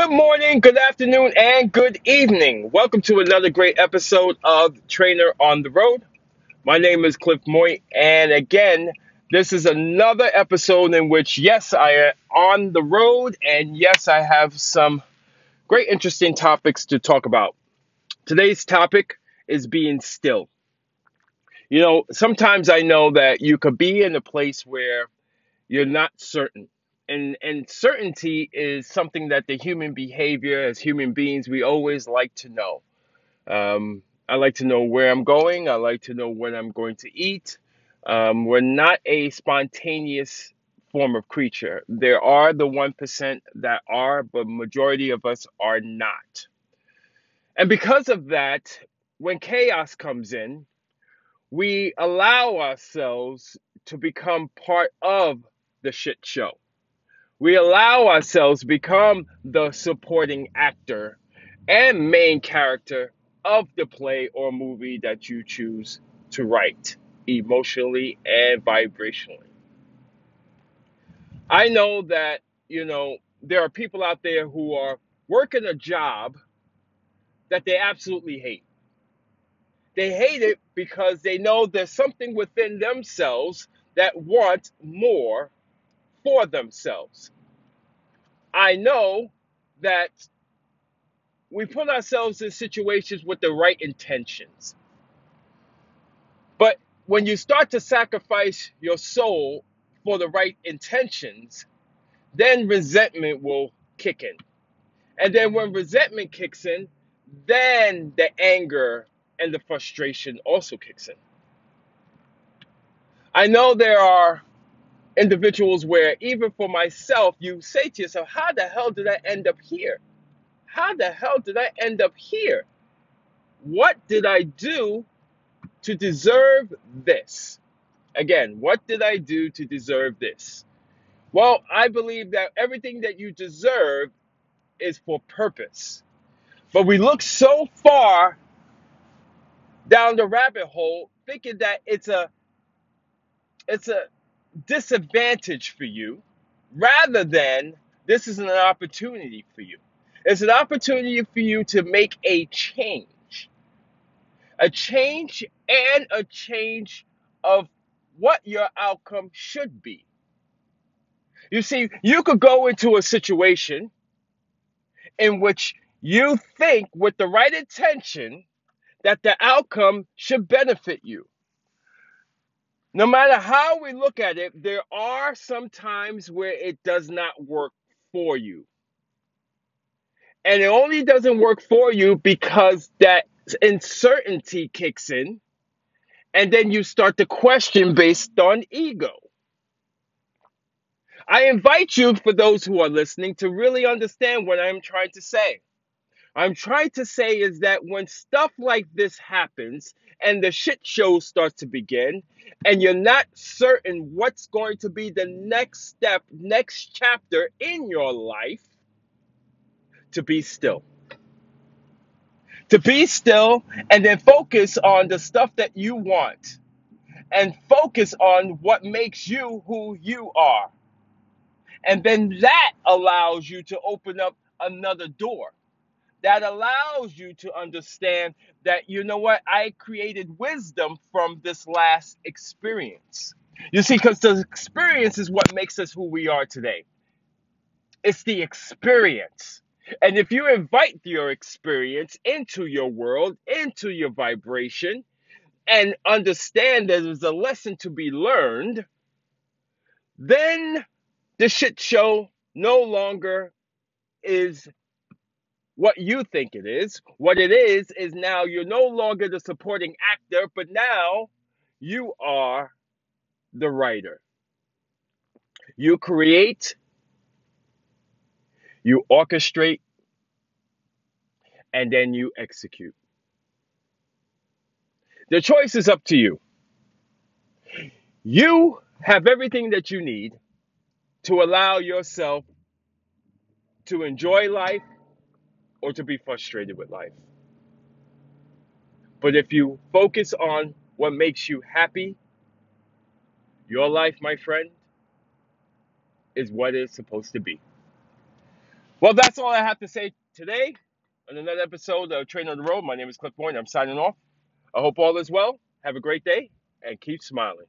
Good morning, good afternoon, and good evening. Welcome to another great episode of Trainer on the Road. My name is Cliff Moy, and again, this is another episode in which, yes, I am on the road, and yes, I have some great, interesting topics to talk about. Today's topic is being still. You know, sometimes I know that you could be in a place where you're not certain and and certainty is something that the human behavior as human beings we always like to know. Um, i like to know where i'm going. I like to know when i'm going to eat. Um, we're not a spontaneous form of creature. There are the 1% that are but majority of us are not. And because of that when chaos comes in we allow ourselves to become part of the shit show we allow ourselves to become the supporting actor and main character of the play or movie that you choose to write emotionally and vibrationally. I know that, you know, there are people out there who are working a job that they absolutely hate. They hate it because they know there's something within themselves that wants more for themselves. I know that we put ourselves in situations with the right intentions. But when you start to sacrifice your soul for the right intentions, then resentment will kick in. And then when resentment kicks in, then the anger and the frustration also kicks in. I know there are individuals where, even for myself, you say to yourself, How the hell did I end up here? How the hell did I end up here? What did I do to deserve this? Again, what did I do to deserve this? Well, I believe that everything that you deserve is for purpose. But we look so far down the rabbit hole thinking that it's a it's a disadvantage for you rather than this is an opportunity for you. It's an opportunity for you to make a change. A change and a change of what your outcome should be. You see, you could go into a situation in which you think with the right intention that the outcome should benefit you. No matter how we look at it, there are some times where it does not work for you. And it only doesn't work for you because that uncertainty kicks in, and then you start to question based on ego. I invite you, for those who are listening, to really understand what I'm trying to say. I'm trying to say is that when stuff like this happens and the shit show starts to begin, and you're not certain what's going to be the next step, next chapter in your life, to be still. To be still and then focus on the stuff that you want and focus on what makes you who you are. And then that allows you to open up another door that allows you to understand that you know what I created wisdom from this last experience. You see, because the experience is what makes us who we are today. It's the experience. And if you invite your experience into your world, into your vibration, and understand that there's a lesson to be learned, then the shit show no longer is what you think it is. What it is, is now you're no longer the supporting actor, but now you are the writer. You create, you orchestrate, and then you execute. The choice is up to you. You have everything that you need to allow yourself to enjoy life or to be frustrated with life. But if you focus on what makes you happy, your life, my friend, is what it's supposed to be. Well, that's all I have to say today on another episode of Train on the Road. My name is Cliff Point. I'm signing off. I hope all is well. Have a great day and keep smiling.